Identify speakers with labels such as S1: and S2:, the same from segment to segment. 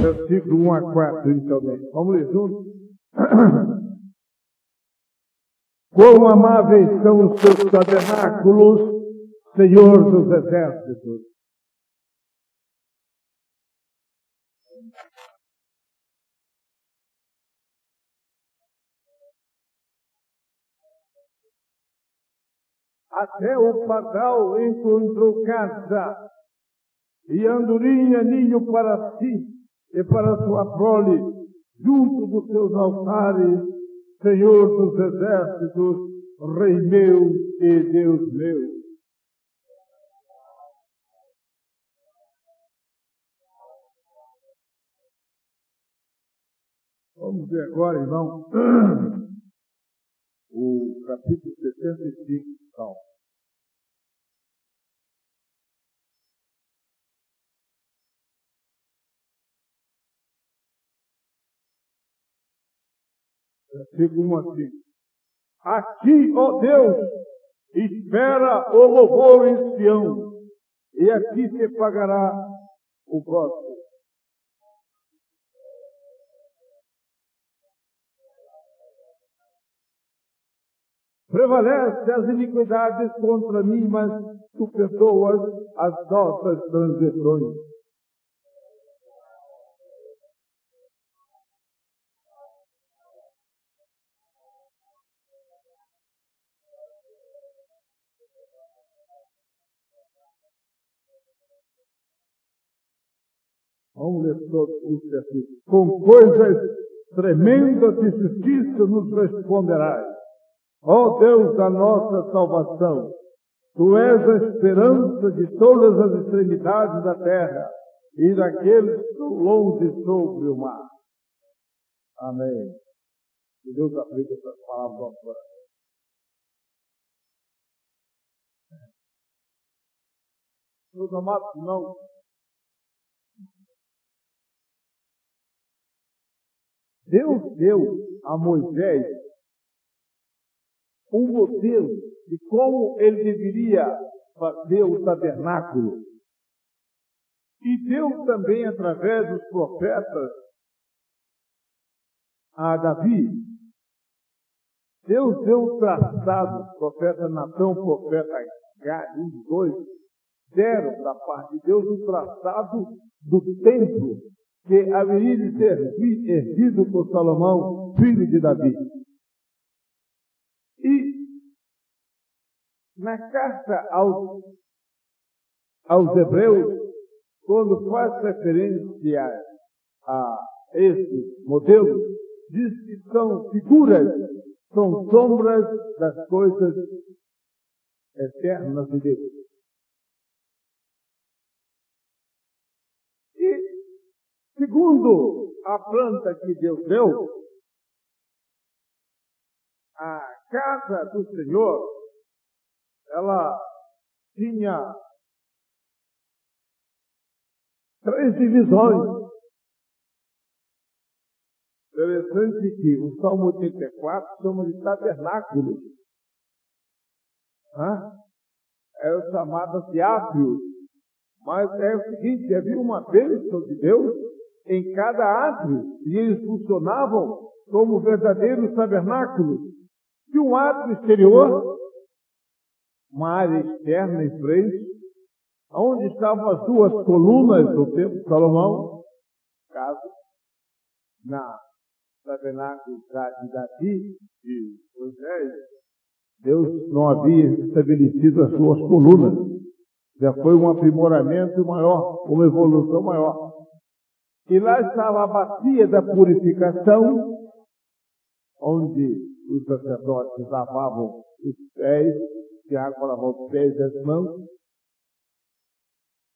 S1: versículo 1 a 4, inicialmente. Vamos ler juntos? Quão amáveis são os seus tabernáculos, Senhor dos exércitos. Até o pardal encontrou casa, e andorinha ninho para si e para sua prole, junto dos seus altares, Senhor dos exércitos, Rei meu e Deus meu. Vamos ver agora, irmão, o capítulo 75 do Salmo. Versículo 1 assim. Aqui, ó Deus, espera o louvor em Sião, e aqui se pagará o gosto. Prevalece as iniquidades contra mim, mas tu perdoas as nossas transgressões. Vamos ler todos os versículos. Com coisas tremendas de justiça nos responderás. Ó Deus da nossa salvação, Tu és a esperança de todas as extremidades da terra e daqueles que longe sobre o mar. Amém. Que Deus aplique essas palavras ao coração. Meus amados irmãos, Deus deu a Moisés um modelo de como ele deveria fazer o tabernáculo. E Deus também, através dos profetas, a Davi, Deus deu o traçado, profeta Natão, profeta Gad, um dos dois, deram da parte de Deus o traçado do templo que haveria de ser erguido por Salomão, filho de Davi. E na carta aos, aos Hebreus, quando faz referência a esse modelo, diz que são figuras, são sombras das coisas eternas de Deus. Segundo a planta que Deus deu, a casa do Senhor, ela tinha três divisões. Interessante que o Salmo 84 chama de tabernáculo. Hã? É o chamado de átrio. Mas é o seguinte, havia uma bênção de Deus em cada átrio e eles funcionavam como verdadeiros tabernáculos. E um átrio exterior, uma área externa em frente, onde estavam as duas colunas do templo de Salomão, caso, na tabernáculo de Davi e Moisés, Deus não havia estabelecido as suas colunas. Já foi um aprimoramento maior, uma evolução maior. E lá estava a bacia da purificação, onde os sacerdotes lavavam os pés, água lavava os pés e as mãos.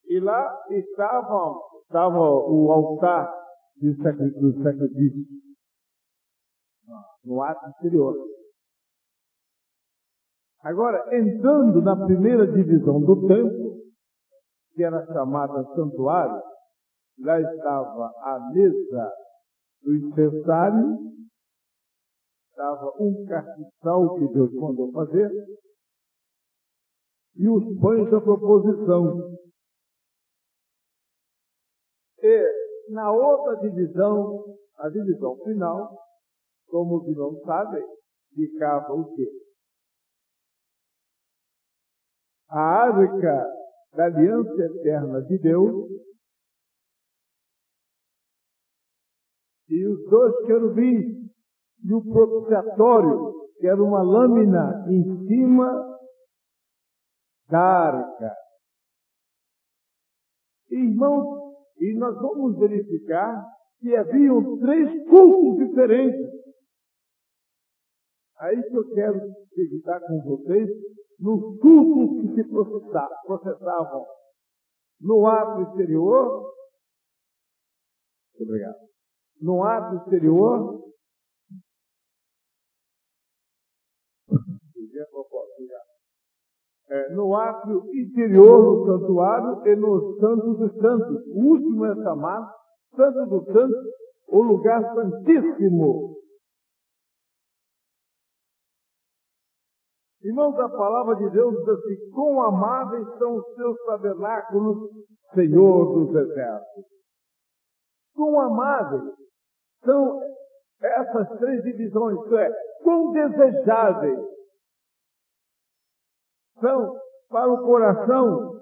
S1: E lá estava, estava o altar do sacrifício, no ato exterior. Agora, entrando na primeira divisão do templo, que era chamada santuário, lá estava a mesa do incensário, estava um castiçal que Deus mandou fazer, e os pães da proposição. E na outra divisão, a divisão final, como os irmãos sabem, ficava o quê? A arca da aliança eterna de Deus e os dois querubins e o propiciatório, que era uma lâmina em cima da arca. Irmãos, e nós vamos verificar que haviam três cultos diferentes. Aí que eu quero acreditar com vocês nos cultos que se processavam no ato exterior. Obrigado. No ato exterior. É, no ato interior do santuário e no Santo dos Santos. O último é chamado Santo dos Santos, o lugar santíssimo. Irmãos, a palavra de Deus diz assim: quão amáveis são os seus tabernáculos, Senhor dos exércitos. Quão amáveis são essas três divisões, isto é, quão desejáveis são para o coração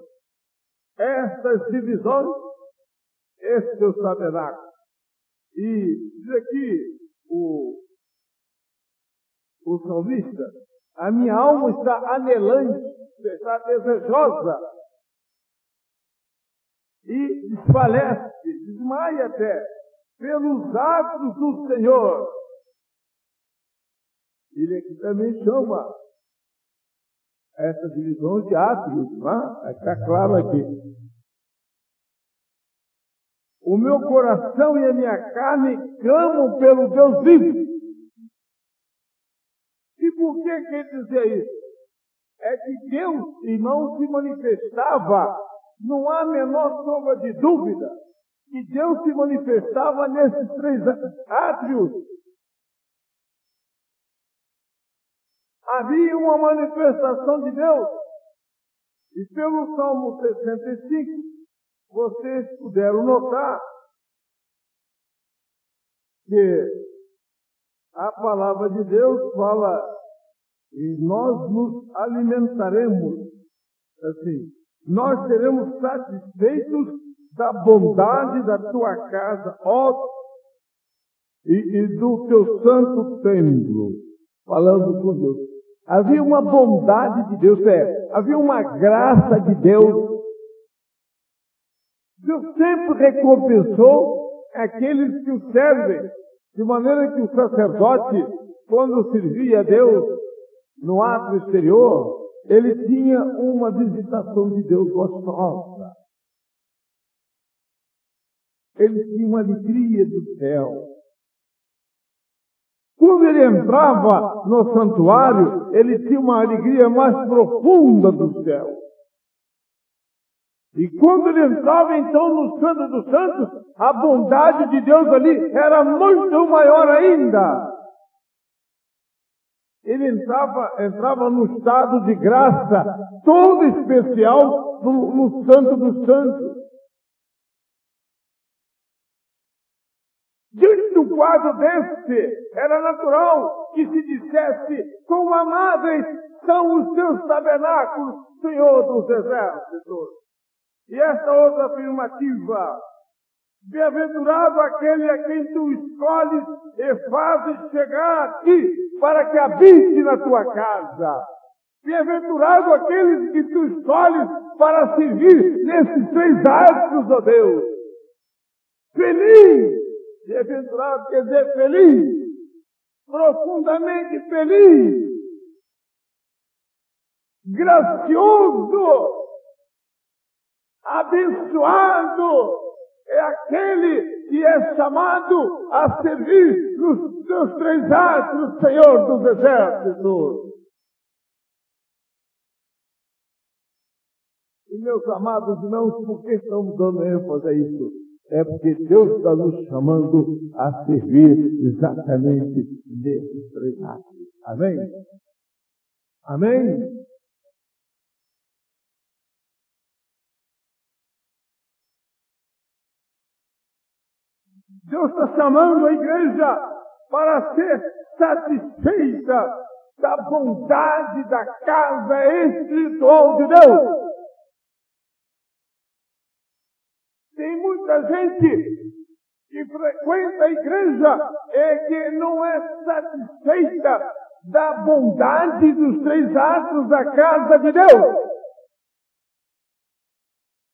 S1: estas divisões, esses seus tabernáculos. E diz aqui o, o salmista, a minha alma está anelante, está desejosa. E desfalece, desmaia até, pelos atos do Senhor. Ele aqui também chama essa divisão de atos, não é? Está claro aqui. O meu coração e a minha carne clamam pelo Deus vivo. E por que, que ele dizia isso? É que Deus, irmão, se manifestava, não há a menor sombra de dúvida, que Deus se manifestava nesses três átrios. Havia uma manifestação de Deus. E pelo Salmo 65, vocês puderam notar que a palavra de Deus fala e nós nos alimentaremos, assim, nós seremos satisfeitos da bondade da tua casa, ó, e, e do teu santo templo, falando com Deus. Havia uma bondade de Deus, é, havia uma graça de Deus. Deus sempre recompensou aqueles que o servem, de maneira que o sacerdote, quando servia a Deus, no ato exterior, ele tinha uma visitação de Deus gostosa. Ele tinha uma alegria do céu. Quando ele entrava no santuário, ele tinha uma alegria mais profunda do céu. E quando ele entrava então no Santo dos Santos, a bondade de Deus ali era muito maior ainda ele entrava, entrava num estado de graça todo especial no, no Santo dos Santos. Diante do quadro deste, era natural que se dissesse quão amáveis são os teus tabernáculos, Senhor dos exércitos. E esta outra afirmativa, Bem-aventurado aquele a quem tu escolhes e fazes chegar aqui para que habite na tua casa. Bem-aventurado aqueles que tu escolhes para servir nesses três astros, ó Deus. Feliz! Bem-aventurado quer dizer feliz, profundamente feliz, gracioso, abençoado, é aquele que é chamado a servir nos seus três astros, Senhor dos Exércitos. E meus amados irmãos, por que estamos dando ênfase a isso? É porque Deus está nos chamando a servir exatamente nesses três astros. Amém? Amém? Deus está chamando a igreja para ser satisfeita da bondade da casa espiritual de Deus. Tem muita gente que frequenta a igreja e que não é satisfeita da bondade dos três atos da casa de Deus.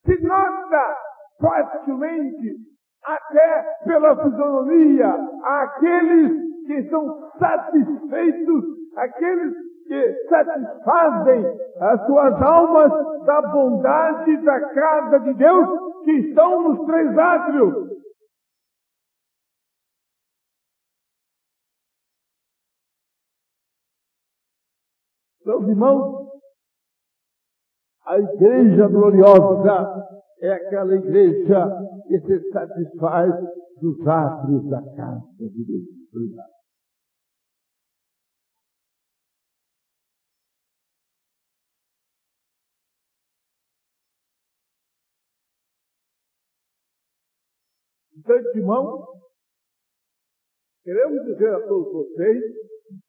S1: Se nota facilmente, até pela fisionomia, aqueles que são satisfeitos, aqueles que satisfazem as suas almas da bondade da casa de Deus, que estão nos três átrios. Meus irmãos, a igreja gloriosa é aquela igreja que se satisfaz dos átrios da casa de Deus. Então, irmão, queremos dizer a todos vocês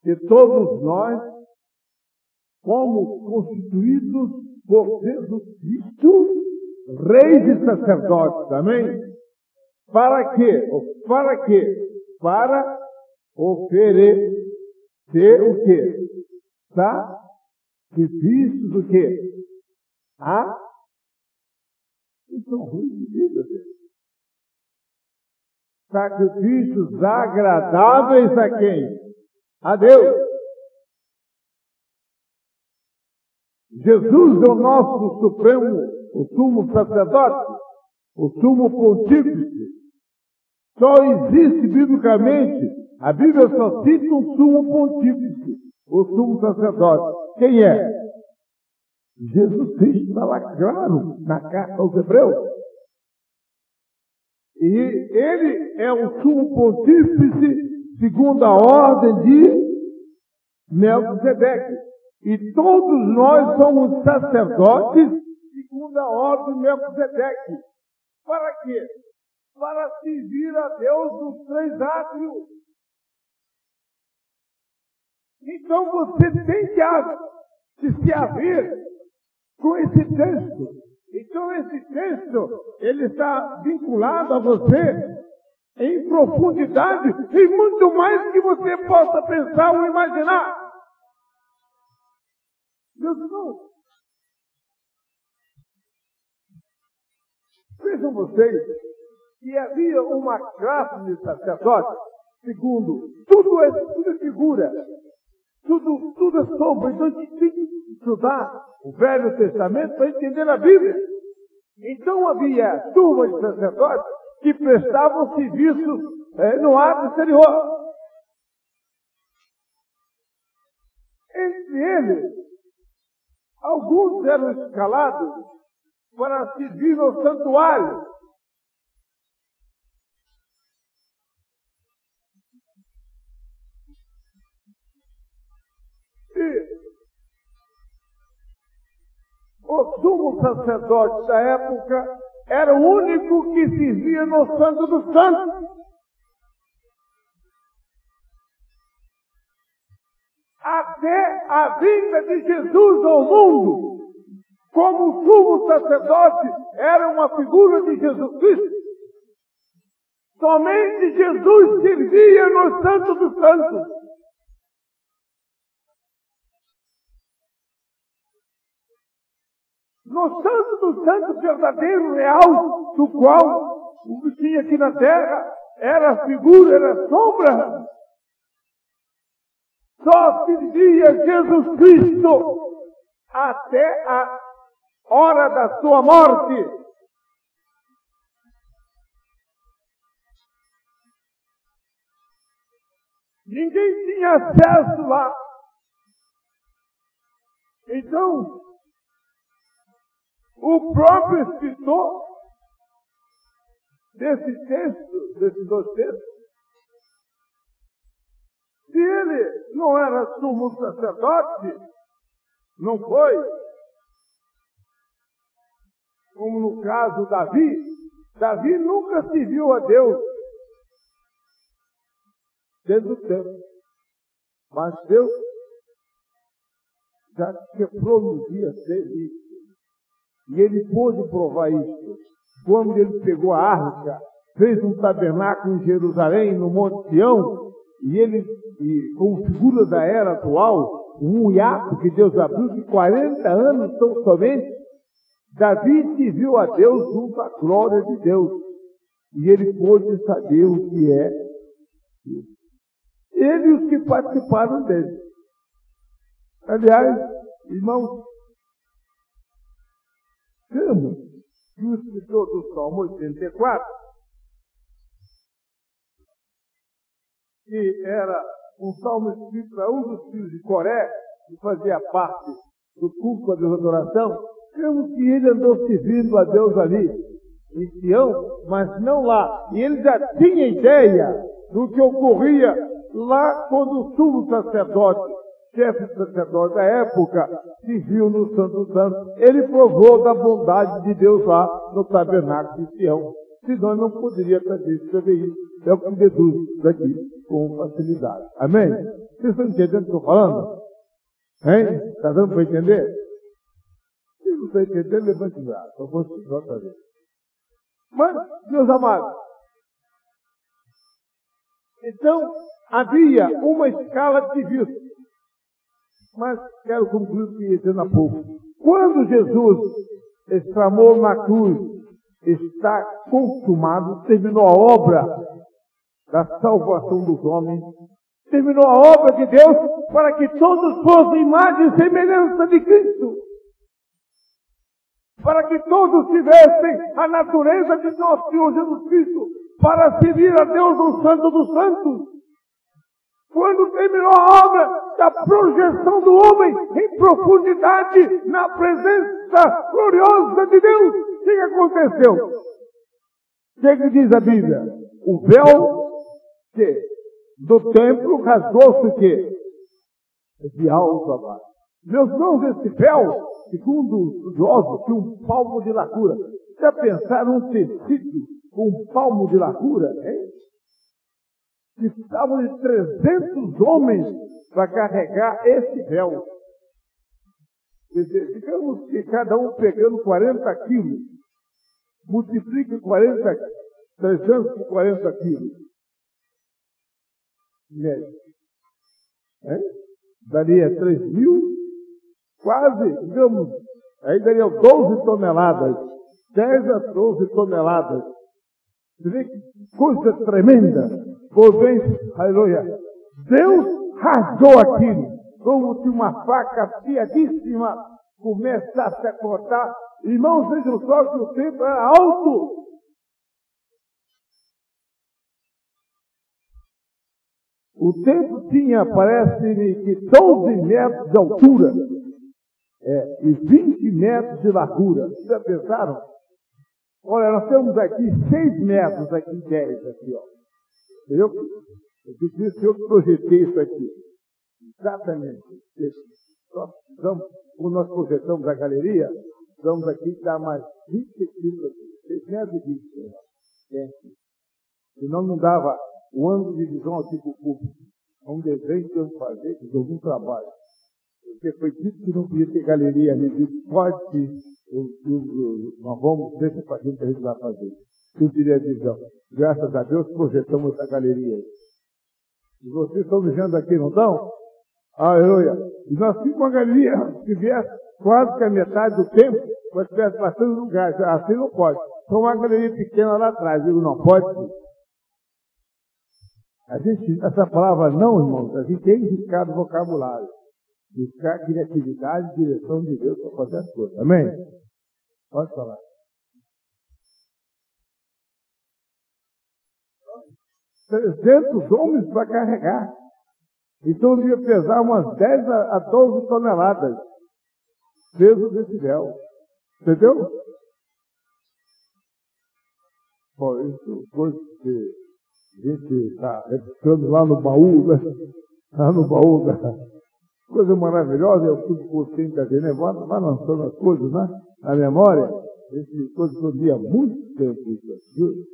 S1: que todos nós como constituídos por Jesus Cristo, reis e sacerdotes, amém? Para quê? Para quê? Para oferecer o quê? Sacrifícios o quê? A? É ruim de vida, Sacrifícios agradáveis a quem? A Deus. Jesus é o nosso supremo, o sumo sacerdote, o sumo pontífice. Só existe biblicamente, a Bíblia só cita um sumo pontífice, o sumo sacerdote. Quem é? Jesus Cristo está lá claro na carta aos Hebreus. E ele é o sumo pontífice segundo a ordem de Melquisedeque. E todos nós somos sacerdotes segundo a ordem de Melquisedeque. Para quê? Para servir a Deus nos três átrios. Então você tem que se haver com esse texto. Então esse texto, ele está vinculado a você em profundidade e muito mais que você possa pensar ou imaginar. Meus irmãos, vejam vocês que havia uma classe de sacerdote, segundo, tudo é, tudo é figura, tudo, tudo é sombra, então a gente tem que estudar o Velho Testamento para entender a Bíblia. Então havia turma de sacerdotes que prestavam serviço é, no ato exterior. Entre eles, Alguns eram escalados para servir no santuário. E o sumo sacerdote da época era o único que servia no Santo dos Santos. até a vinda de Jesus ao mundo, como o sumo sacerdote era uma figura de Jesus Cristo. Somente Jesus servia no Santo dos Santos. No Santo dos Santos verdadeiro, real, do qual o que tinha aqui na terra era figura, era sombra só servia Jesus Cristo até a hora da sua morte. Ninguém tinha acesso lá. Então, o próprio escritor desse texto, desses dois textos, se ele não era sumo sacerdote, não foi, como no caso Davi, Davi nunca serviu a Deus desde o tempo. Mas Deus já que prometia ser isso. E ele pôde provar isso. Quando ele pegou a arca, fez um tabernáculo em Jerusalém, no Monte Sião, e ele, e, com figura da era atual, um hiato que Deus abriu de 40 anos tão somente, Davi se viu a Deus junto à glória de Deus. E ele pôde saber o que é Ele e os que participaram dele. Aliás, irmãos, cremos que o escritor do Salmo 84, que era um salmo escrito para um dos filhos de Coré, que fazia parte do culto da adoração, cremos que ele andou servindo a Deus ali, em Sião, mas não lá. E ele já tinha ideia do que ocorria lá quando o sumo sacerdote chefe sacerdote da época, se viu no Santo Santo. Ele provou da bondade de Deus lá no tabernáculo de Sião. Senão não poderia escrever isso. É o que deduz daqui com facilidade. Amém? Vocês estão entendendo o que eu estou falando? Hein? Está dando para entender? Não está entendendo, levante o braço. Eu vou. Mas, meus amados, então havia uma escala de serviço. Mas quero concluir o que dizendo há pouco. Quando Jesus exclamou na cruz, está consumado, terminou a obra da salvação dos homens, terminou a obra de Deus para que todos fossem imagem e semelhança de Cristo. Para que todos tivessem a natureza de nosso Senhor Jesus Cristo, para servir a Deus no Santo dos Santos. Quando terminou a obra da projeção do homem em profundidade na presença gloriosa de Deus, o que aconteceu? O que, que diz a Bíblia? O véu que, do templo rasgou-se o quê? De alto a baixo. Meus irmãos, esse véu, segundo os estudiosos, tinha um palmo de largura. Já pensaram um tecido com um palmo de largura? Hein? precisavam de 300 homens para carregar esse véu. Quer dizer, digamos que cada um pegando 40 quilos, multiplique 40, 300 por 40 quilos. Médio. Daria 3 mil, quase, digamos, aí daria 12 toneladas, 10 a 12 toneladas. Você vê que coisa tremenda. Porém, aleluia, Deus rasgou aquilo, como se uma faca afiadíssima começasse a cortar. Irmãos, vejam só que o tempo era alto. O templo tinha, parece-me, que 12 metros de altura é, e 20 metros de largura. Já pensaram? Olha, nós temos aqui 6 metros, aqui 10, aqui, ó. Eu, eu disse eu que projetei isso aqui. Exatamente. Nós, quando nós projetamos a galeria, vamos aqui dar mais 20 centímetros, 620 centímetros. Senão não dava o ângulo de visão ao tipo público. É um desenho que eu fazer, que deu muito trabalho. Porque foi dito que não podia ter galeria ali. Disse, pode, nós vamos ver se a gente vai fazer. Eu diria a visão. Graças a Deus projetamos essa galeria aí. E vocês estão vendo aqui, não estão? Aleluia. E nós tínhamos uma galeria que viesse quase que a metade do tempo, mas tivesse bastante lugar. Assim não pode. Então uma galeria pequena lá atrás. Eu digo, não pode. A gente, essa palavra não, irmãos, a gente tem indicado vocabulário. Buscar criatividade e direção de Deus para fazer as coisas. Amém? Pode falar. 300 homens para carregar. Então devia pesar umas 10 a 12 toneladas. Peso desse véu. Entendeu? Bom, isso coisa que a gente está replicando lá no baú, né? Lá no baú da coisa maravilhosa, é o subconsciente da gente, né? vai, vai lançando as coisas, né? Na memória. Esse coisa que eu há muito tempo isso aqui.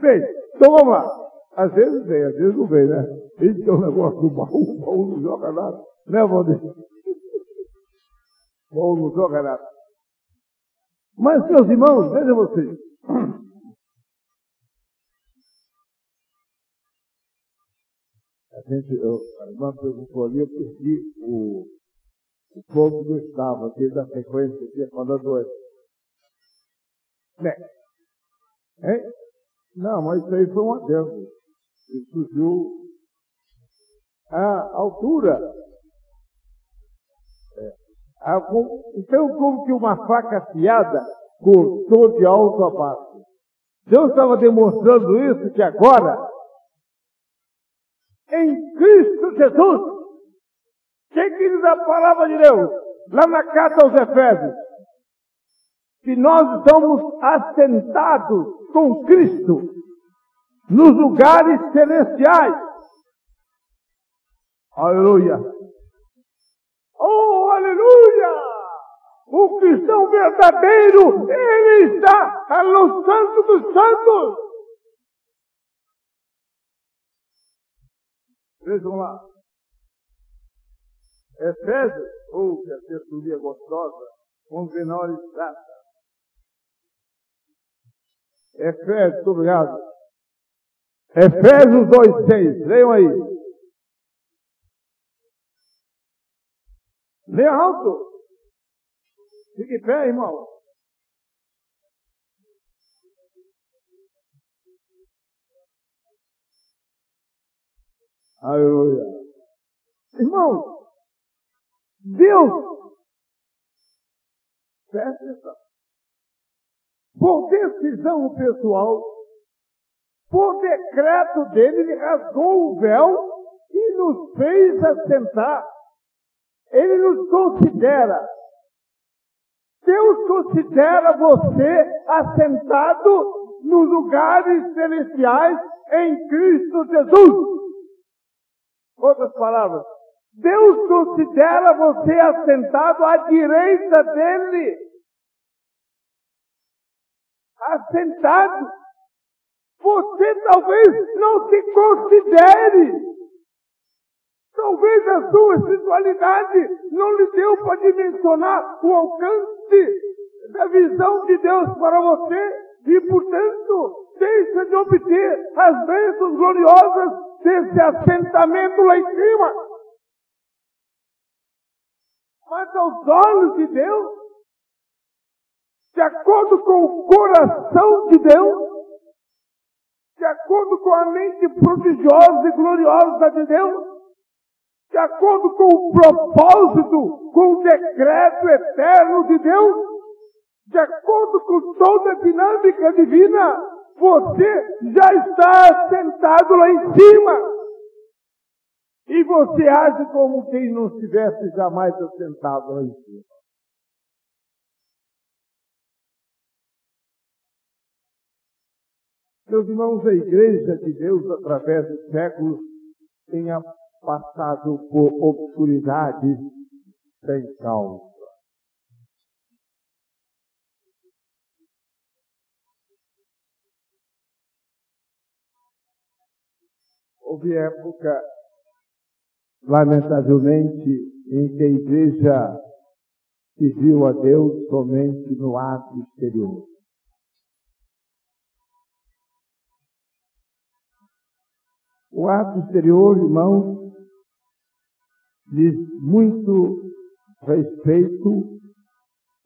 S1: Bem, então vamos lá. Às vezes vem, às vezes não vem, né? Ele tem um negócio do baú, o baú não joga nada. Né, Valdir? O baú não joga nada. Mas, meus irmãos, vejam vocês. A gente, eu, a irmã perguntou ali, eu perdi o, o do estava, aqui da sequência, é quando doença. Né? Hein? Não, mas isso aí foi um adendo. Isso surgiu a altura. É. A, então, como que uma faca afiada cortou de alto a baixo? Deus estava demonstrando isso que agora, em Cristo Jesus, que, diz a palavra de Deus? Lá na carta aos Efésios. Que nós estamos assentados com Cristo nos lugares celestiais. Aleluia. Oh, aleluia! O cristão verdadeiro, ele está no santo dos santos. Vejam lá. Efésios, ou que a texturia gostosa, com menores prata. Efésios, obrigado. Efésios 2,6, leiam aí. Lê alto. Fique em pé, irmão. Aleluia. Irmão, Deus, presta atenção, por decisão pessoal, por decreto dele, ele rasgou o véu e nos fez assentar ele nos considera. Deus considera você assentado nos lugares celestiais em Cristo Jesus. Outras palavras, Deus considera você assentado à direita dele. Assentado. Você talvez não se considere Talvez a sua espiritualidade não lhe deu para dimensionar o alcance da visão de Deus para você e, portanto, deixa de obter as bênçãos gloriosas desse assentamento lá em cima. Mas aos olhos de Deus, de acordo com o coração de Deus, de acordo com a mente prodigiosa e gloriosa de Deus, de acordo com o propósito, com o decreto eterno de Deus, de acordo com toda a dinâmica divina, você já está sentado lá em cima. E você age como quem não estivesse jamais assentado lá em cima. Meus irmãos, a igreja de Deus, através dos séculos, tem passado por obscuridade sem causa. Houve época, lamentavelmente, em que a igreja serviu a Deus somente no ato exterior. O ato exterior, irmãos, diz muito respeito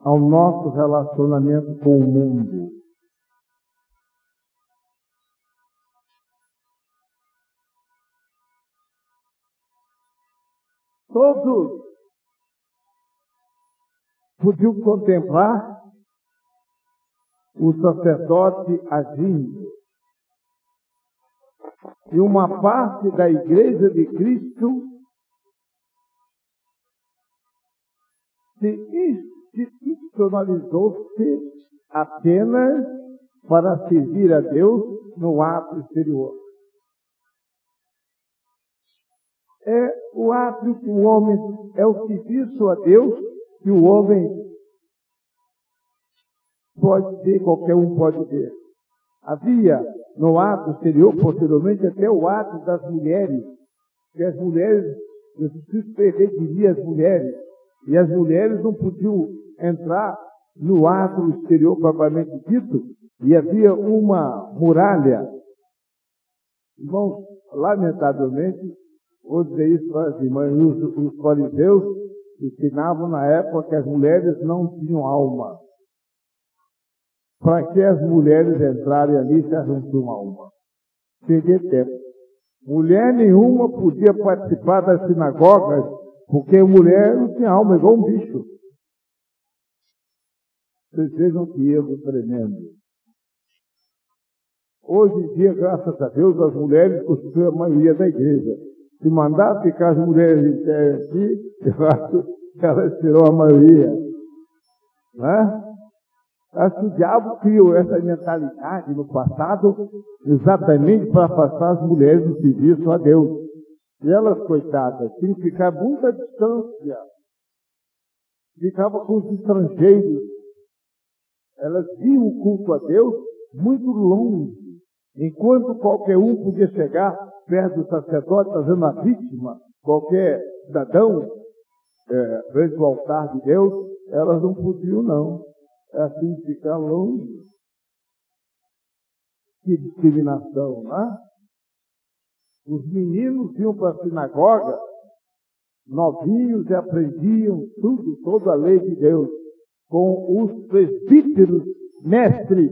S1: ao nosso relacionamento com o mundo. Todos podiam contemplar o sacerdote agindo. E uma parte da igreja de Cristo se institucionalizou-se apenas para servir a Deus no ato exterior. É o ato que o homem, é o serviço a Deus que o homem pode ter, qualquer um pode ter. Havia no ato exterior, posteriormente até o ato das mulheres, que as mulheres, Jesus Cristo redimia as mulheres, e as mulheres não podiam entrar no ato exterior propriamente dito, e havia uma muralha. Irmãos, lamentavelmente, vou dizer isso para as irmãs, os, os fariseus ensinavam na época que as mulheres não tinham alma. Para que as mulheres entrarem ali se elas não tinham alma? Perder tempo. Mulher nenhuma podia participar das sinagogas, porque mulher não tinha alma, igual um bicho. Vocês vejam que erro tremendo. Hoje em dia, graças a Deus, as mulheres constituem a maioria da igreja. Se mandar ficar as mulheres em pé aqui, eu acho que elas serão a maioria. Né? Acho que o diabo criou essa mentalidade no passado exatamente para afastar as mulheres do serviço a Deus. E elas, coitadas, tinham que ficar muita distância. Ficavam com os estrangeiros. Elas viam o culto a Deus muito longe. Enquanto qualquer um podia chegar perto do sacerdote fazendo a vítima, qualquer cidadão, é, frente ao altar de Deus, elas não podiam não. É assim ficar longe. Que discriminação, né? Os meninos iam para a sinagoga, novinhos, e aprendiam tudo, toda a lei de Deus, com os presbíteros mestres.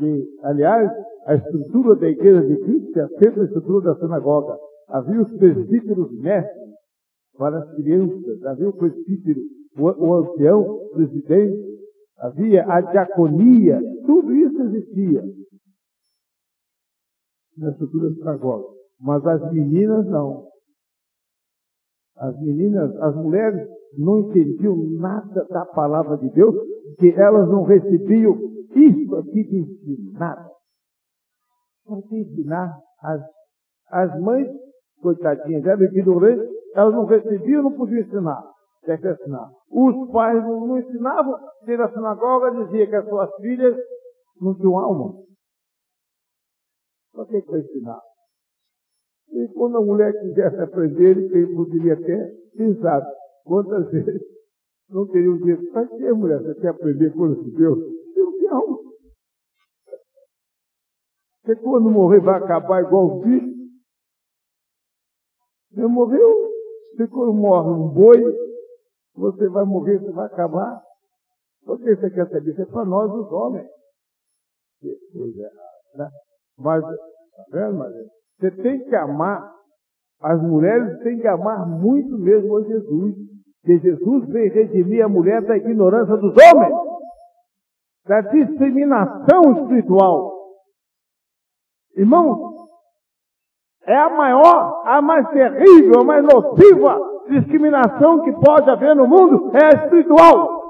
S1: Que, aliás, a estrutura da igreja de Cristo é a estrutura da sinagoga. Havia os presbíteros mestres para as crianças, havia o presbítero, o, o ancião, o presidente, havia a diaconia, tudo isso existia na estrutura da sinagoga. Mas as meninas não. As meninas, as mulheres não entendiam nada da palavra de Deus, que elas não recebiam isso aqui ensino, nada. Para que ensinar? As, as mães, coitadinhas, eram ignorantes, elas não recebiam, não podiam ensinar. Que ensinar. Os pais não, não ensinavam, se na sinagoga dizia que as suas filhas não tinham alma. Para que, vai ensinar? E quando a mulher quisesse aprender, quem poderia ter, quem sabe, quantas vezes não teriam dito, para que mulher, você quer aprender coisas de Deus? Não. Você quando morrer vai acabar igual o bicho. Você morreu, você quando morre um boi, você vai morrer, você vai acabar. Por que você quer saber? Isso é para nós os homens. Mas, tá? Você tem que amar, as mulheres têm que amar muito mesmo a Jesus. Porque Jesus veio redimir a mulher da ignorância dos homens, da discriminação espiritual. Irmãos, é a maior, a mais terrível, a mais nociva discriminação que pode haver no mundo é a espiritual.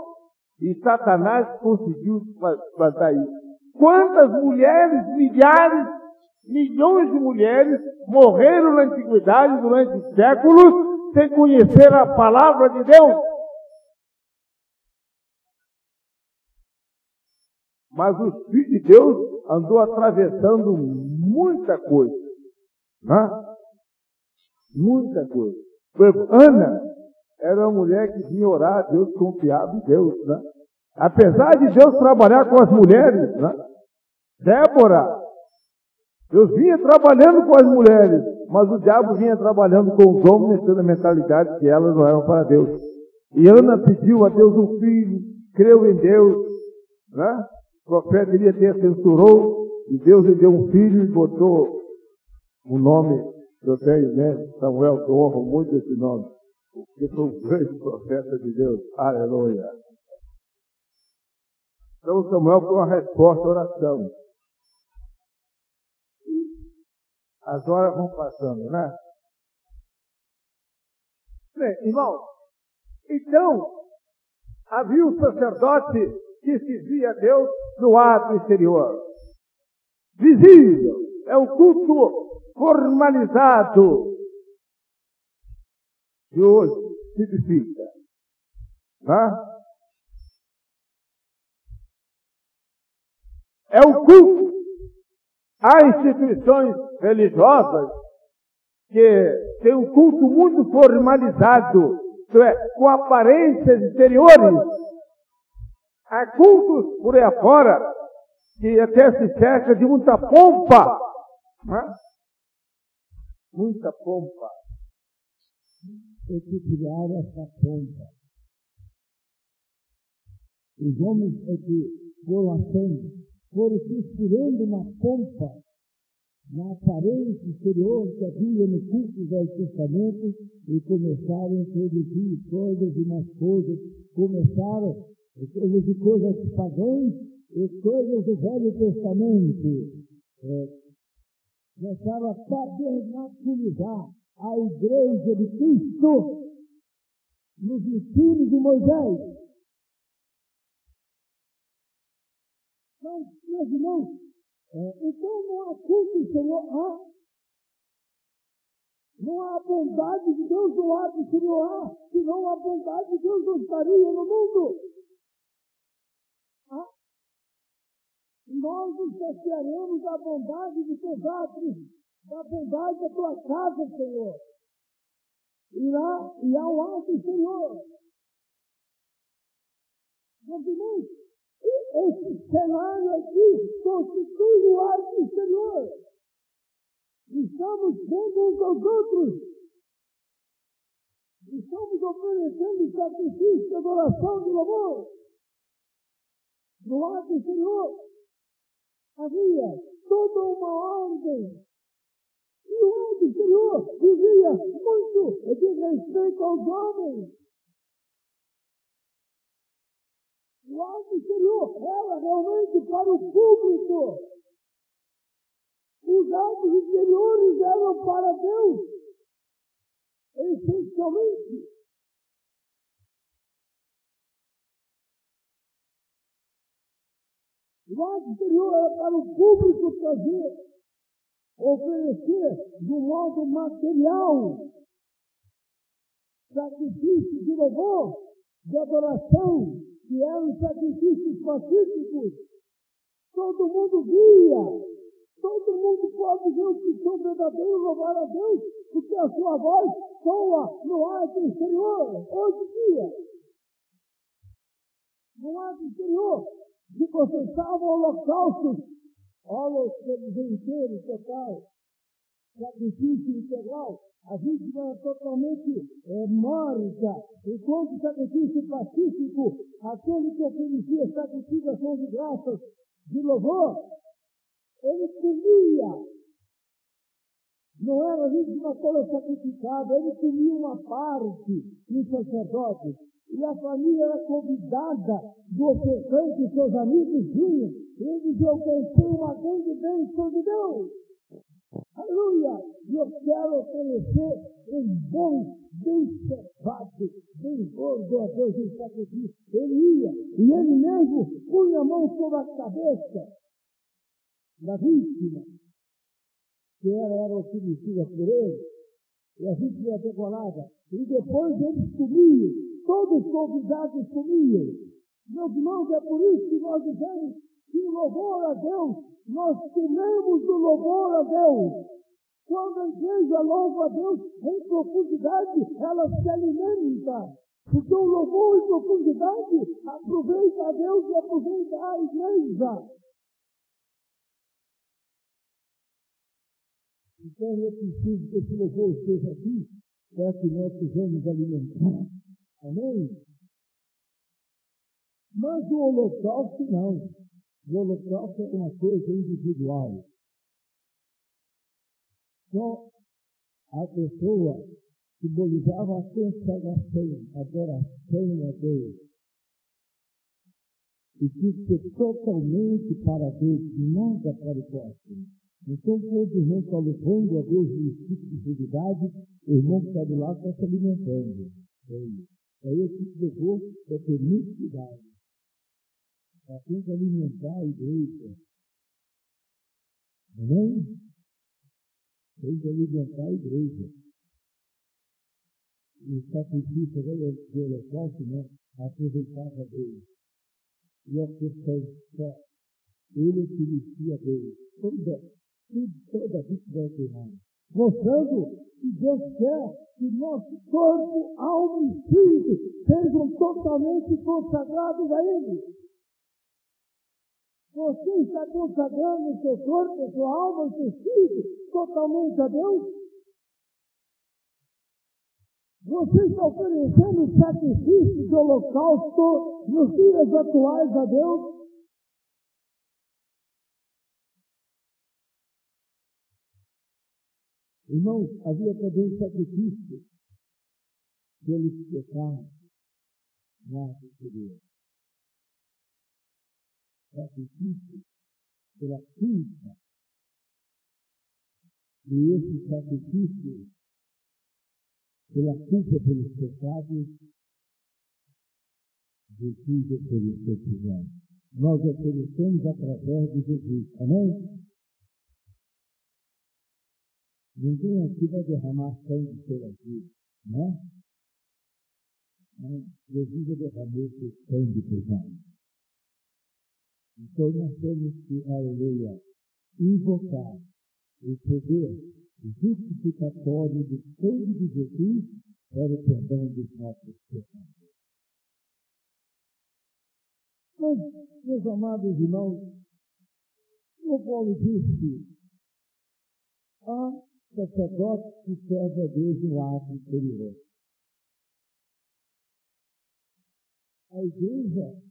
S1: E Satanás conseguiu fazer isso. Quantas mulheres, milhares, milhões de mulheres morreram na antiguidade durante séculos sem conhecer a palavra de Deus? Mas o Filho de Deus andou atravessando muita coisa. Né? Muita coisa. Ana era uma mulher que vinha orar Deus, confiava em Deus. Né? Apesar de Deus trabalhar com as mulheres, né? Débora, Deus vinha trabalhando com as mulheres, mas o diabo vinha trabalhando com os homens, tendo a mentalidade que elas não eram para Deus. E Ana pediu a Deus um filho, creu em Deus, né? Profeta ter censurou, e Deus lhe deu um filho e botou o nome tenho, né? Samuel, eu honro muito esse nome, porque foi um grande profeta de Deus. Aleluia. Então Samuel foi uma resposta à oração. As horas vão passando, né? Bem, irmão, então, havia um sacerdote que se via Deus no ato exterior. Visível. É o culto formalizado de hoje significa. Tá? É o culto Há instituições religiosas que têm um culto muito formalizado, isto é, com aparências exteriores. Há cultos por aí afora que até se cerca de muita pompa. É? Muita pompa.
S2: Tem que criar essa pompa. Os homens é que achando, foram se inspirando na pompa, na aparência exterior que havia no culto do Testamento e começaram a introduzir coisas e mais coisas, começaram a introduzir coisas pagãs e coisas do Velho Testamento. É, começaram a tabernacularizar a igreja de Cristo nos ensinos de Moisés. Mas, meus irmãos, é, então não há culto, Senhor, há. Não há bondade de Deus no lado, Senhor, há. Senão a bondade de Deus não estaria no mundo. Nós nos saciaremos da bondade de teus atos, da bondade da tua casa, Senhor. E lá, e ao alto, Senhor. Meus irmãos, esse cenário aqui constitui o ato exterior. Estamos vendo uns aos outros. Estamos oferecendo sacrifício adoração de louvor. No ato exterior havia toda uma ordem. E o ato exterior dizia muito de respeito aos homens. O ato exterior era realmente para o público. Os atos exteriores eram para Deus, essencialmente. O ato exterior era para o público trazer, oferecer de modo material sacrifício de louvor, de adoração, que eram sacrifícios pacíficos. Todo mundo via, todo mundo pode ver o que são verdadeiros, louvar a Deus, porque a sua voz soa no ato exterior, hoje em dia. No ato exterior, se confessavam holocaustos, holocaustos inteiro, total, sacrifício integral, a vítima era totalmente é, morta, enquanto sacrifício pacífico, aquele que oferecia sacrifício de graças, de louvor, ele comia. Não era vítima toda sacrificada, ele comia uma parte no sacerdote. E a família era convidada do ofertante e seus amigos vinham. Ele dizia, eu uma grande bênção de Deus. Aleluia! E eu quero oferecer um bom, bem cevado, bem gordo a Deus em sacrifício. Ele ia, e ele mesmo punha a mão sobre a cabeça da vítima, que era, era oferecida por ele, e a vítima era decorada. E depois eles comiam, todos os convidados comiam. Meus irmãos, é por isso que nós dizemos que o louvor a Deus, nós comemos o louvor a Deus. Quando a igreja louva a Deus em profundidade, ela se alimenta. Porque o louvor em profundidade aproveita a Deus e aproveita a igreja. Então eu preciso que esse louvor esteja aqui para que nós sejamos alimentados. Amém? Mas o holocausto não. O holocausto é uma coisa individual. Só a pessoa simbolizava a consagração, a adoração a Deus. E tinha que ser totalmente para Deus, nada para o próximo. Então, quando o irmão está louvando a Deus no espírito de fidelidade, o irmão que está do lado está se alimentando. É Aí o de louvor é ter cuidado. Ela tem que alimentar a igreja. Amém? Tem que alimentar a igreja. E o sacrifício do holocausto, né? Aproveitava Deus. E a questão só, ele oferecia a Deus. Toda toda vida vai queimar. Que Deus quer que nosso corpo, alma e espírito sejam totalmente consagrados a Ele. Você está consagrando o seu corpo, a sua alma e o seu espírito totalmente a Deus? Você está oferecendo sacrifício de holocausto nos dias atuais a Deus? Irmãos, havia também sacrifício pelos pecados na superior. Sacrifício pela culpa. E esse sacrifício pela culpa pelos pecados, Jesus ofereceu por nós. Nós oferecemos através de Jesus. Amém? Ninguém aqui vai derramar sangue pela vida, né? Jesus derramou seu sangue por nós. Então nós temos que, aleluia, invocar o poder justificatório do sangue de Jesus para o perdão dos nossos pecados. Mas, meus amados irmãos, o Paulo disse, há sacerdote que serve a Deus no ato interior. A igreja,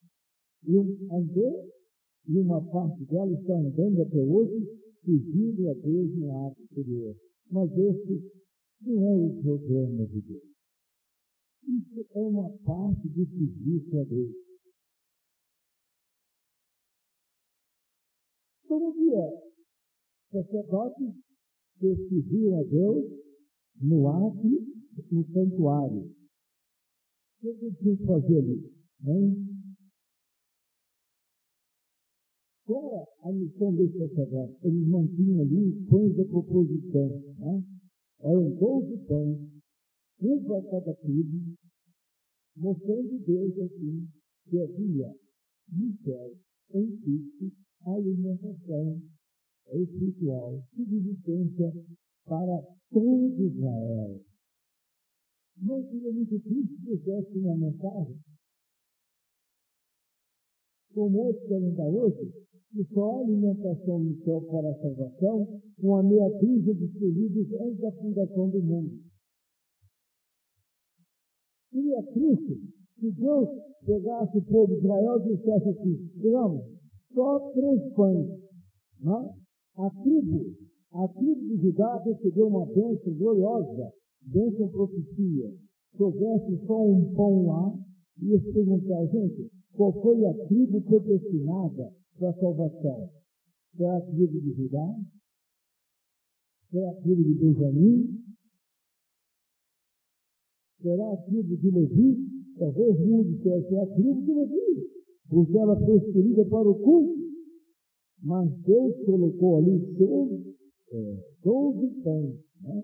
S2: andou, e uma parte dela está andando até hoje, pedindo a Deus no ato exterior. Mas esse não é o problema de Deus. Isso é uma parte do serviço a Deus. Todo dia, sacerdotes que a Deus no ato no santuário. O que tinha que fazer ali? Qual a missão desse sacerdote? Eles mantinham ali pães de proposição. Né? Eram doze pães, um para cada tribo, mostrando Deus assim que havia no céu, em Cristo, alimentação espiritual, subsistência para todo Israel. Não seria muito triste se fizesse uma mensagem como dar hoje, que só a alimentação no céu para a salvação, com a meia dúzia de escolhidos antes da fundação do mundo. Seria triste se Deus pegasse o povo de Israel e dissesse assim, digamos, só três pães. Né? A tribo, a tribo de Judá recebeu uma bênção gloriosa, bênção profecia. Se houvesse só um pão lá, ia se perguntar, gente, qual foi a tribo predestinada para a salvação? Foi a tribo de Judá? Foi a tribo de Benjamim? Será a tribo de Levi? Talvez mundo dissesse é a tribo de Levi, porque ela foi escolhida para o culto. Mas Deus colocou ali doze, é, doze pães, né?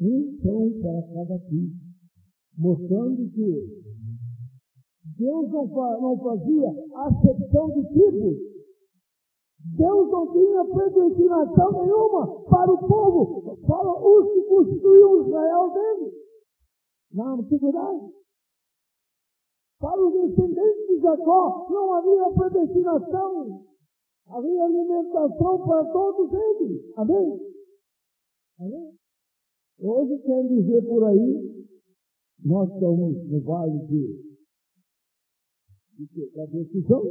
S2: um pão para cada tribo, mostrando que Deus não, não fazia acepção de tipos. Deus não tinha predestinação nenhuma para o povo, para os que constituíam Israel dele, na antiguidade. Para os descendentes de Jacó não havia predestinação, havia alimentação para todos eles. Amém? Amém? Hoje quer dizer por aí, nós estamos no vale de da decisão,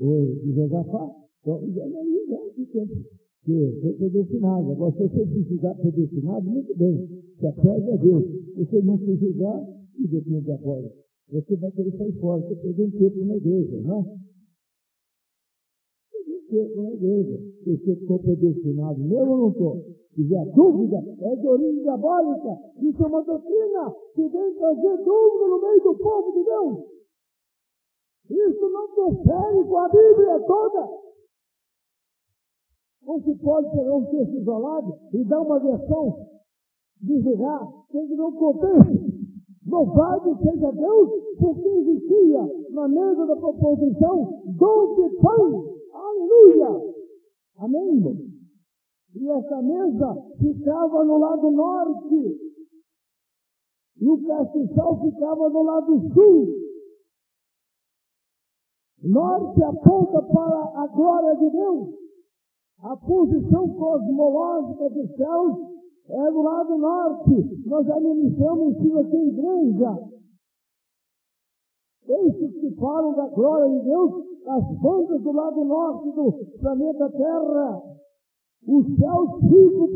S2: ou de Josafá, então analisa o tempo. Que foi predestinado. Agora, se você precisar predestinado, muito bem. Se apega a Deus. Se você não precisar, e depende agora. Você vai querer sair fora. Você perdeu um tempo na igreja, não é? Tempo na igreja. Se você estou predestinado mesmo ou não estou? Tiver dúvida, é de origem diabólica. Isso é uma doutrina que vem trazer dúvida no meio do povo de Deus. Isso não confere com a Bíblia toda. Não se pode pegar um texto isolado e dar uma versão de julgar tem que não contexto. Louvado seja Deus, porque existia na mesa da proposição doze pães. Aleluia! Amém? E essa mesa ficava no lado norte. E o castiçal ficava no lado sul. Norte aponta para a glória de Deus. A posição cosmológica dos céus é do lado norte. Nós já ministramos em cima da igreja. Esses que falam da glória de Deus, as bandas do lado norte do planeta Terra, os céus ficam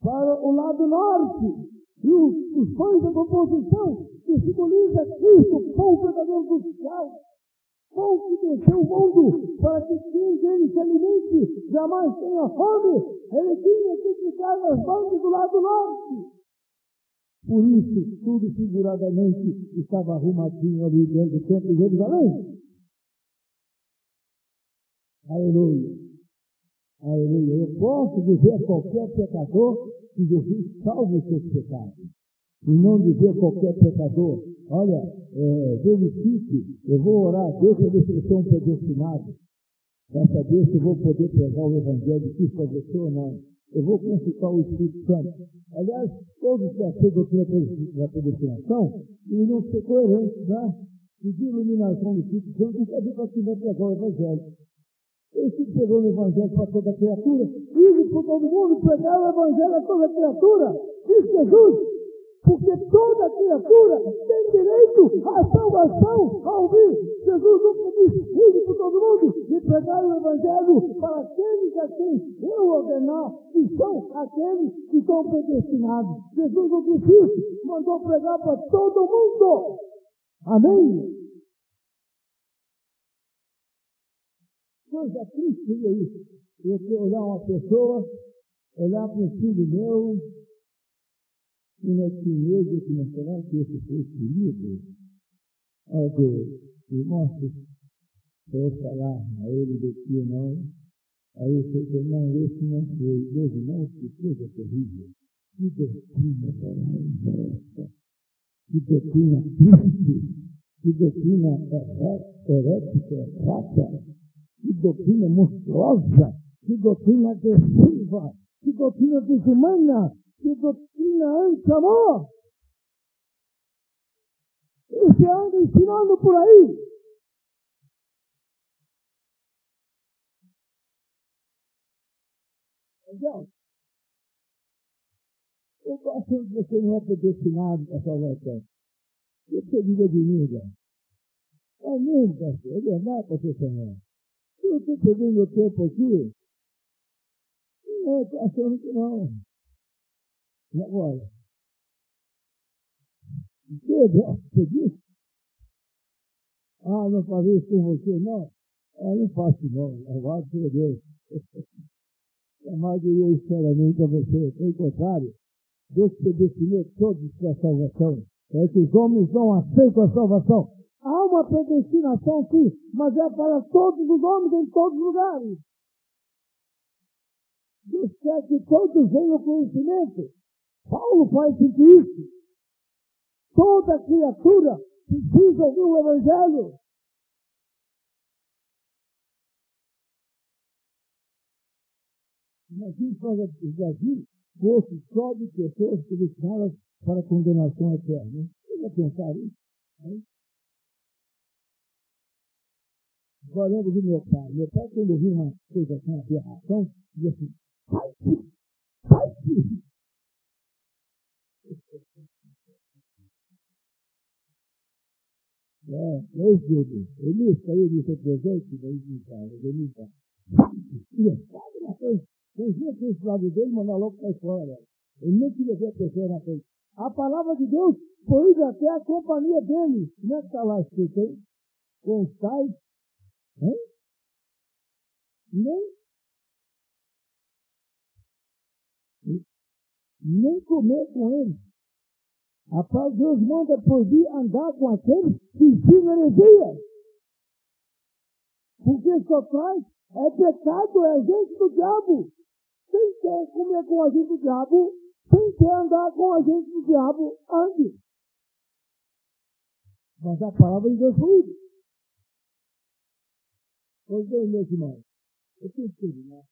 S2: para, o lado norte. E os, os pães da composição, que simboliza Cristo, pão verdadeiro dos céus. Pão que desceu o mundo para que quem dele se alimente jamais tenha fome. Ele tinha que ficar nas bandas do lado norte. Por isso, tudo figuradamente estava arrumadinho ali dentro do templo de Jerusalém. Aleluia. Aleluia. Eu posso dizer a qualquer pecador que Jesus salve os seus pecados. E não dizer a qualquer pecador, olha, é, verifique, eu vou orar, Deus para ver se você é um predestinado. Para saber se eu vou poder pregar o Evangelho, se fazer ou não. Eu vou consultar o Espírito Santo. Aliás, todos que aceitam da predestinação, e não ser coerentes, né? Pedir iluminação do Espírito Santo não quer dizer que vai pregar o Evangelho. Esse que pegou o Evangelho para toda criatura, vive para todo mundo, pregar o Evangelho a toda criatura. Diz Jesus, porque toda criatura tem direito à salvação ao ouvir. Jesus nunca disse, ide por todo mundo e pregar o Evangelho para aqueles a quem eu ordenar, que são aqueles que estão predestinados. Jesus não disse isso, mandou pregar para todo mundo. Amém? Coisa triste é isso. Eu olhar uma pessoa, olhar para um filho meu, e não tinha medo que não será que esse fosse livre? Ó Deus, irmãos, se eu falar a ele do que não, aí eu sei que não, esse não foi. Deus, irmãos, que coisa terrível. Que doutrina essa. Que doutrina triste. Que doutrina herética, errata. Que doutrina monstruosa. Que doutrina agressiva. Que doutrina desumana que doutrina anti-amor. E se anda ensinando por aí. Eu achando que você não é predestinado para salvação. O que você diga de mim? É mesmo, pastor? É verdade, pastor Samuel? Eu estou perdendo meu tempo aqui. Não, estou achando que não. E agora? Pedro, você disse? Ah, não falei isso com você, não? Ah, não faço não, agora por Deus. Jamais eu sinceramente a você, pelo contrário, Deus predestinou todos para a salvação. É que os homens não aceitam a salvação. Há uma predestinação, sim, mas é para todos os homens em todos os lugares. Deus quer que todos venham ao conhecimento. Paulo faz isso. Toda criatura precisa ouvir o Evangelho. Imagine se o Brasil fosse só de pessoas destinadas para a condenação eterna. Você já pensaram isso? Agora lembro do meu pai. Meu pai, quando ouviu uma coisa assim, uma aberração, dizia assim, sai, sai, é, dois dedos. Ele saiu de seu presente, daí de casa, ele está. E sabe na frente. Confia com esse lado dele, mandar logo para fora. Ele nem queria ver a pessoa na frente. A palavra de Deus foi até a companhia dele. Como é que está lá escrito aí? Com Hein? Nem nem comer com eles. Rapaz, Deus manda proibir andar com aqueles que ensinam heresia. Porque só traz é pecado, é gente do diabo. Quem quer comer com a gente do diabo, quem quer andar com a gente do diabo, ande. Mas a palavra de Deus foi. Pois bem, meus irmãos, eu tenho que terminar.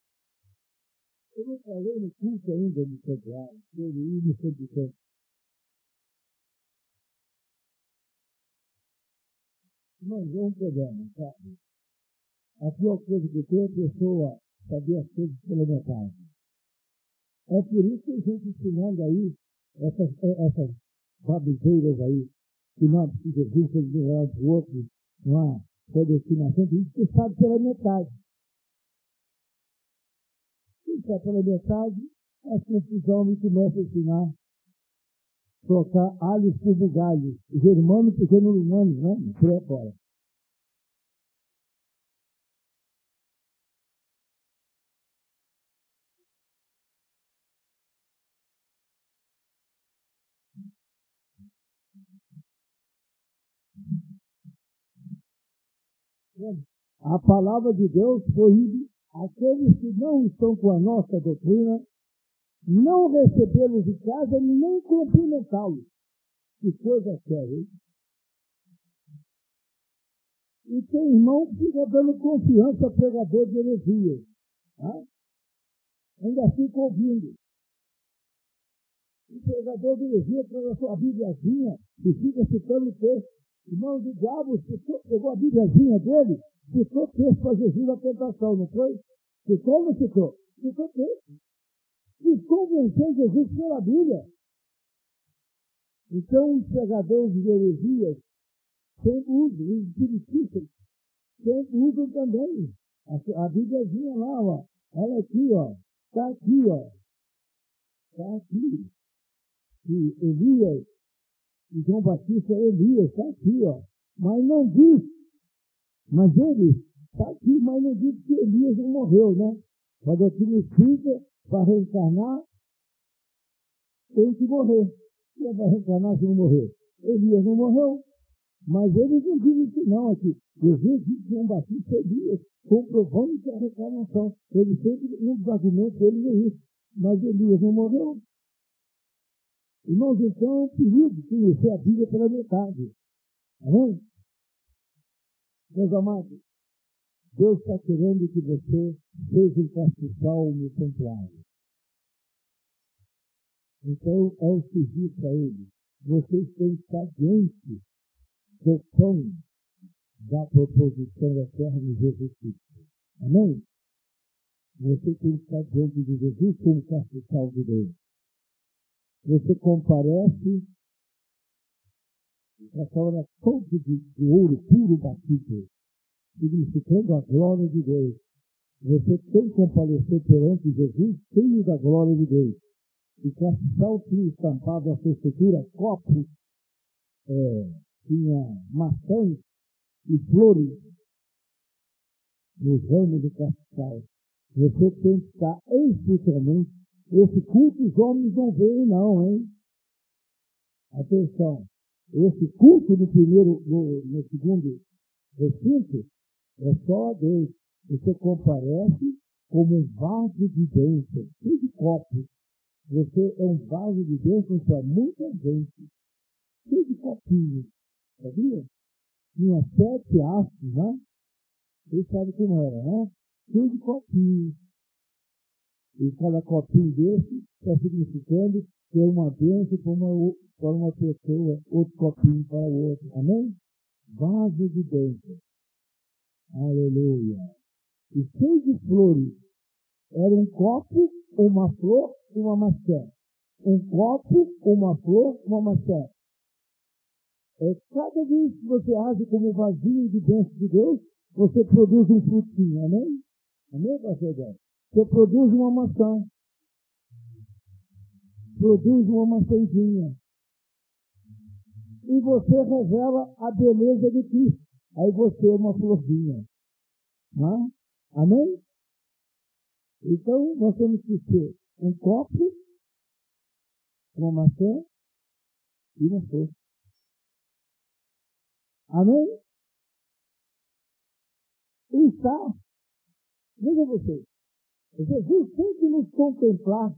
S2: Eu não falei no culto ainda no santuário, ele ia no santuário. Mas é um problema, sabe? A pior coisa que tem é a pessoa saber as coisas pela metade. É por isso que a gente ensinando aí essas, essas babuzeiras aí, que não precisa vir sobre um lado do outro, uma predestinação, a gente sabe pela metade. Se está pela metade, a confusão me começa a ensinar trocar alhos por bugalhos, germano por germano, né? Por aí fora. A palavra de Deus proíbe aqueles que não estão com a nossa doutrina não recebê-los de casa nem cumprimentá-los. Que coisa séria, hein? E tem irmão que fica dando confiança a pregador de heresia. Tá? Ainda fica ouvindo. O pregador de heresia pega a sua Bíbliazinha e fica citando o texto. Irmão do diabo pegou a Bíbliazinha dele, citou texto para Jesus na tentação, não foi? Citou ou não citou? Citou texto e convencer Jesus pela Bíblia. Então, os pregadores de heresias sempre usam, os espiritistas sempre usam também a, a Bíbliazinha lá, ó. Olha aqui, ó. Está aqui, ó. Está aqui. E Elias, João Batista Elias, está aqui, ó. Mas não diz. Mas ele está aqui, mas não diz que Elias não morreu, né? A doutrina espírita para reencarnar, tem que morrer. Quem vai reencarnar se não morrer? Elias não morreu, mas eles não dizem isso não aqui. Jesus disse que um Batista Elias, comprovando que a reencarnação. Ele sempre, um dos argumentos deles é isso. Mas Elias não morreu. Irmãos, então é um perigo conhecer a Bíblia pela metade. Amém? Meus amados, Deus está querendo que você seja um castiçal no santuário. Então, ao seguir para ele, vocês têm que estar diante do pão da proposição da terra de Jesus Cristo. Amém? Você tem que estar diante de Jesus como castiçal de Deus. Você comparece essa hora toda de, de ouro puro batido significando a glória de Deus. Você tem que comparecer perante Jesus cheio da glória de Deus. E com saltinho estampado a sua estrutura, copos, é, tinha maçãs e flores nos ramos do castiçal. Você tem que estar espiritualmente. Esse culto os homens não veem não, hein? Atenção. Esse culto no primeiro, no, no segundo recinto, é só Deus. Você comparece como um vaso de bênção, cheio de copos. Você é um vaso de bênção para muita gente, cheio de copinhos. Sabia? Tinha sete hastes, né? Vocês sabem como era, né? Cheio de copinhos. E cada copinho desse está significando ter uma bênção para uma, para uma pessoa, outro copinho para o outro. Amém? Vaso de bênção. Aleluia. E cheio de flores. Era um copo, uma flor e uma maçã. Um copo, uma flor, uma maçã. É, cada vez que você age como vazio de bênção de Deus, você produz um frutinho, amém? Amém, pastor? Você produz uma maçã. Produz uma maçãzinha. E você revela a beleza de Cristo. Aí você é uma florzinha. É? Amém? Então, nós temos que ter um copo, uma maçã e uma flor. Amém? Está, veja você, Jesus tem que nos contemplar.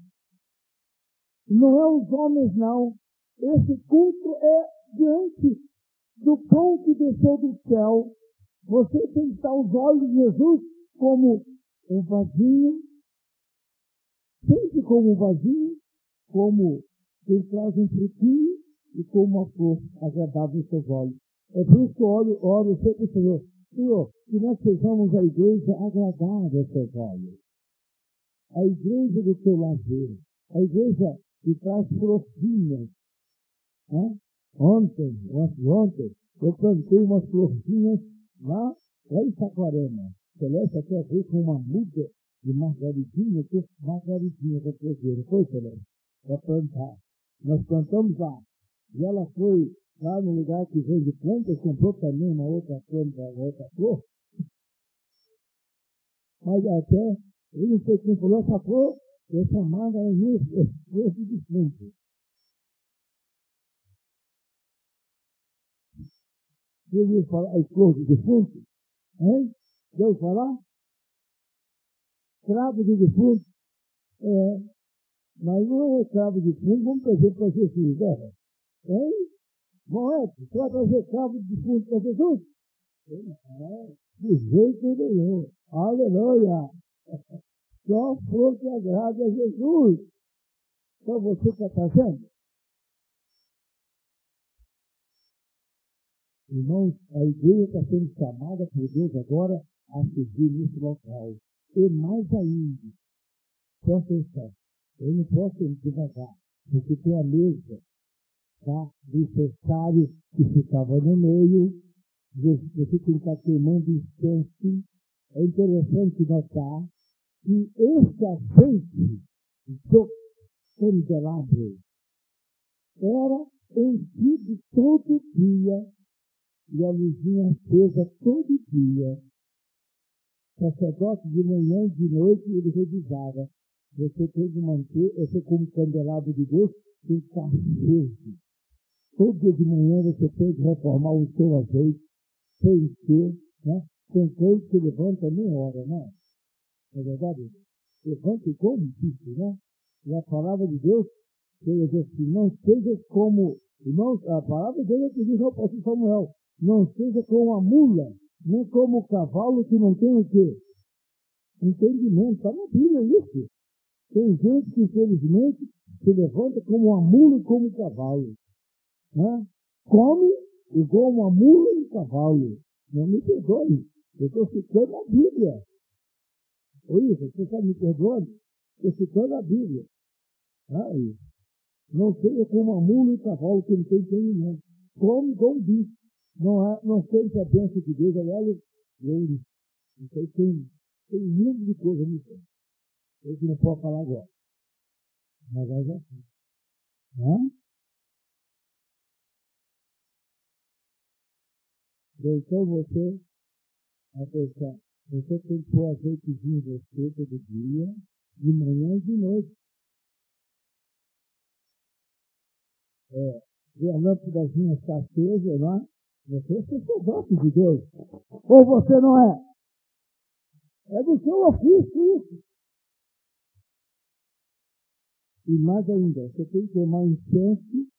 S2: Não é os homens, não. Esse culto é diante do pão que desceu do céu, você tem que estar aos olhos de Jesus como um vasinho como vazio, como quem traz um frutinho e como uma flor agradável em seus olhos. É por isso que eu oro, oro sempre, Senhor, Senhor, que nós sejamos a igreja agradável aos seus olhos. A igreja do teu lazer. A igreja que traz florzinhas. Né? Ontem, ontem, eu plantei umas florzinhas lá, lá em Saquarema. Celeste até veio com uma muda de margaridinha, que margaridinha que eu foi, Celeste? Para plantar. Nós plantamos lá. E ela foi lá no lugar que vende plantas, comprou também uma outra planta, uma outra flor. Mas até, eu não sei quem falou essa flor, é chamada flor de defunto. Você ouviu falar a flor de defunto? Hein? Já falar? Cravo de defunto? É. Mas não é cravo de defunto, vamos trazer para Jesus, né? Hein? Moed, você vai trazer cabo de fundo para Jesus? Não, de jeito nenhum. Aleluia! Só flor que agrada a Jesus. Então você está trazendo? Irmãos, a igreja está sendo chamada por Deus agora a seguir nesse local. E mais ainda, presta atenção, eu não posso ir devagar, porque tem a mesa tá? necessário que ficava no meio, você tem que estar queimando incenso. É interessante notar que esse azeite do candelabro era enchido todo dia e a luzinha acesa todo dia. Sacerdote de manhã e de noite ele revisava. Você tem que manter, você como candelabro de Deus, tem que estar aceso. Todo dia de manhã você tem que reformar o seu azeite, que, né? Tem coisa que levanta meia hora, né? Não é verdade? Igual um bicho, né? E a palavra de Deus, diz assim, não seja como, a palavra de Deus é que diz ao pastor Samuel, não seja como a mula, nem como o cavalo que não tem o quê? Entendimento. Está na Bíblia isso. Tem gente que, infelizmente, se levanta como uma mula e como um cavalo né? come igual uma mula e um cavalo. Não me perdoe, eu estou citando a Bíblia. Oi, você está me perdoando? Estou citando a Bíblia. Aí, não seja como uma mula e um cavalo que não tem entendimento. Igual um bicho. Não, há, não sei se a bênção de Deus, aliás, ele, não sei, tem, tem um mundo de coisas nisso. Eu não posso falar agora. Mas é assim. Então você, atenção, você tem que pôr azeitezinho em você todo dia, de manhã e de noite. É, e a lâmpadazinha está acesa lá, você é sacerdote de Deus. Ou você não é? É do seu ofício isso. E mais ainda, você tem que tomar incenso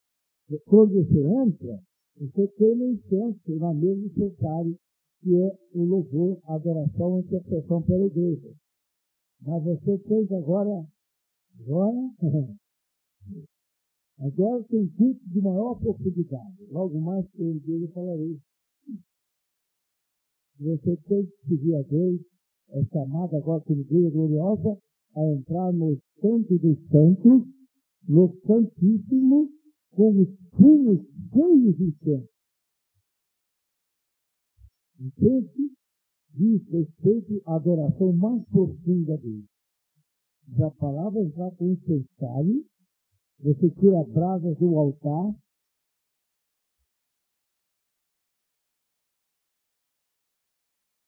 S2: quando você entra, você no incenso na mesa necessário, que é o louvor, a adoração e intercessão pela igreja. Mas você tem agora, agora, agora tem culto de maior profundidade. Logo mais que eu igreja falarei. Você tem que seguir a Deus, é chamada agora como igreja gloriosa, a entrar no Santo dos Santos, no Santíssimo, com os punhos cheios de incenso. Entende? Diz respeito à adoração mais profunda dele. Se a palavra entrar com incensário, você tira brasas do altar,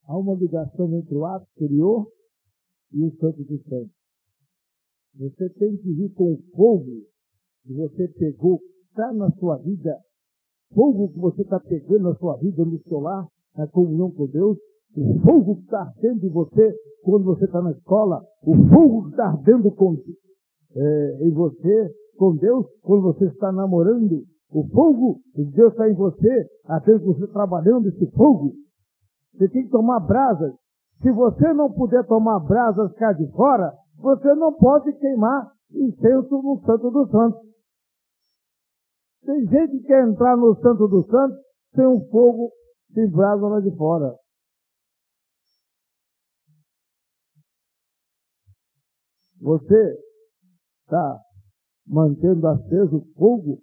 S2: há uma ligação entre o ato exterior e o santo dos santos. Você tem que vir com o fogo que você pegou está na sua vida, fogo que você está pegando na sua vida, no seu lar, na comunhão com Deus, o fogo que está ardendo em você quando você está na escola, o fogo que está ardendo com, é, em você com Deus quando você está namorando, o fogo que Deus está em você, até você trabalhando esse fogo. Você tem que tomar brasas. Se você não puder tomar brasas cá de fora, você não pode queimar incenso no Santo dos Santos. Tem gente que quer entrar no Santo dos Santos sem um fogo de brasa lá de fora. Você está mantendo aceso o fogo?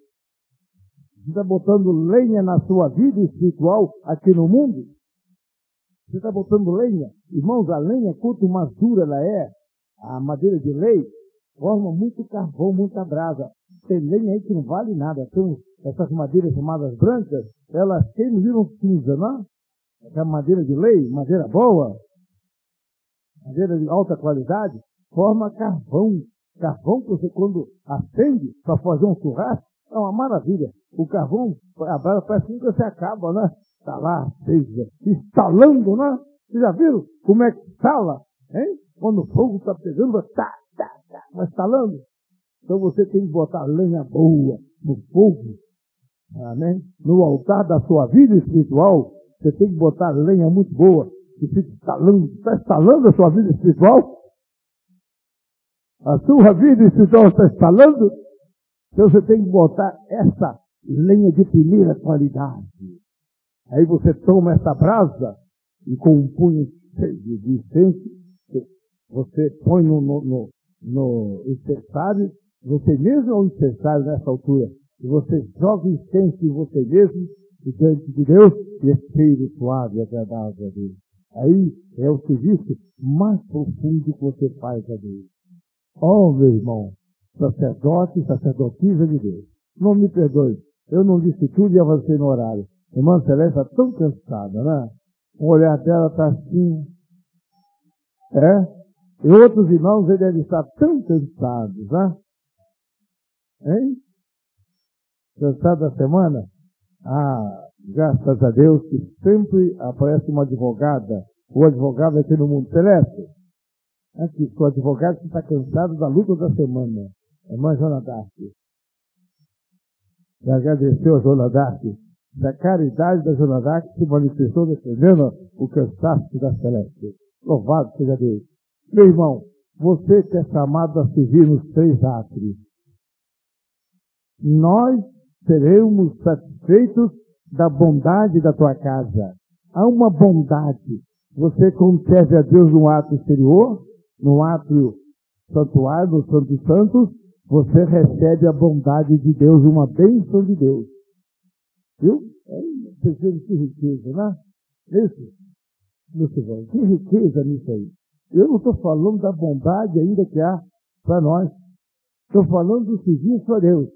S2: Você está botando lenha na sua vida espiritual aqui no mundo? Você está botando lenha? Irmãos, a lenha, quanto mais dura ela é, a madeira de lei, forma muito carvão, muita brasa. Tem lenha aí que não vale nada. Tem essas madeiras chamadas brancas, elas queimam viram cinza, não é? Essa madeira de lei, madeira boa, madeira de alta qualidade, forma carvão. Carvão que você quando acende para fazer um churrasco, é uma maravilha. O carvão, a brasa parece que nunca se acaba, né? Está lá, seja, instalando, né? Vocês já viram como é que instala? Hein? Quando o fogo está pegando, tá, tá, tá, vai instalando. Então você tem que botar lenha boa no fogo. Amém? No altar da sua vida espiritual, você tem que botar lenha muito boa. Que fica instalando, está instalando a sua vida espiritual? A sua vida espiritual está instalando? Então você tem que botar essa lenha de primeira qualidade. Aí você toma essa brasa e com um punho de incenso, você põe no, no, no, no incensário, você mesmo é um incensário nessa altura, e você joga incenso em você mesmo, diante de Deus, e é cheiro suave e agradável a Deus. Aí é o serviço mais profundo que você faz a Deus. Oh, meu irmão, sacerdote, sacerdotisa de Deus. Não me perdoe, eu não disse tudo e avancei no horário. Irmã Celeste está tão cansada, né? O olhar dela está assim. É? E outros irmãos eles devem estar tão cansados, né? Hein? Cansado da semana? Ah, graças a Deus que sempre aparece uma advogada. O advogado aqui no mundo celeste. Aqui, o advogado que está cansado da luta da semana. Irmã Joana Dark. E agradeceu a Joana Dark da caridade da Joana Dark se manifestou defendendo o cansaço da Celeste. Louvado seja Deus. Meu irmão, você que é chamado a servir nos três átrios, nós seremos satisfeitos da bondade da tua casa. Há uma bondade. Você, serve a Deus no ato exterior, no ato santuário, no Santo Santos, você recebe a bondade de Deus, uma bênção de Deus. Viu? Vocês veem que riqueza, né? Isso. Isso, que riqueza nisso aí. Eu não estou falando da bondade ainda que há para nós. Estou falando do serviço a Deus.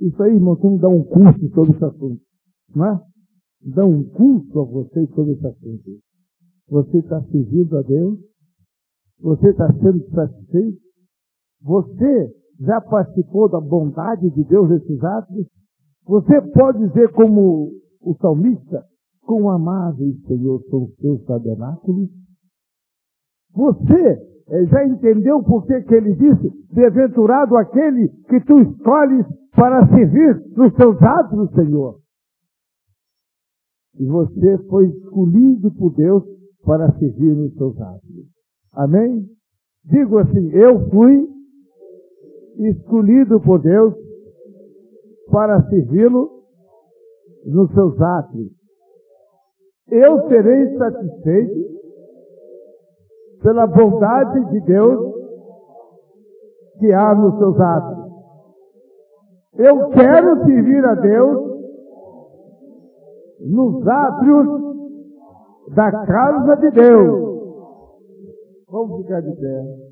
S2: Isso aí, irmão, tem que dar um curso sobre esse assunto. Não é? Dá um curso a vocês sobre esse assunto. Você está servindo a Deus? Você está sendo satisfeito? Você já participou da bondade de Deus nesses atos? Você pode dizer como o salmista, quão amáveis, Senhor, são os teus tabernáculos? Você já entendeu por que, que ele disse, bem-aventurado aquele que tu escolhes para servir nos teus atos, Senhor? E você foi escolhido por Deus para servir nos seus atos. Amém? Digo assim, eu fui escolhido por Deus para servi-lo nos seus atos. Eu serei satisfeito pela bondade de Deus que há nos seus atos. Eu quero servir a Deus nos átrios da casa de Deus. Vamos ficar de pé.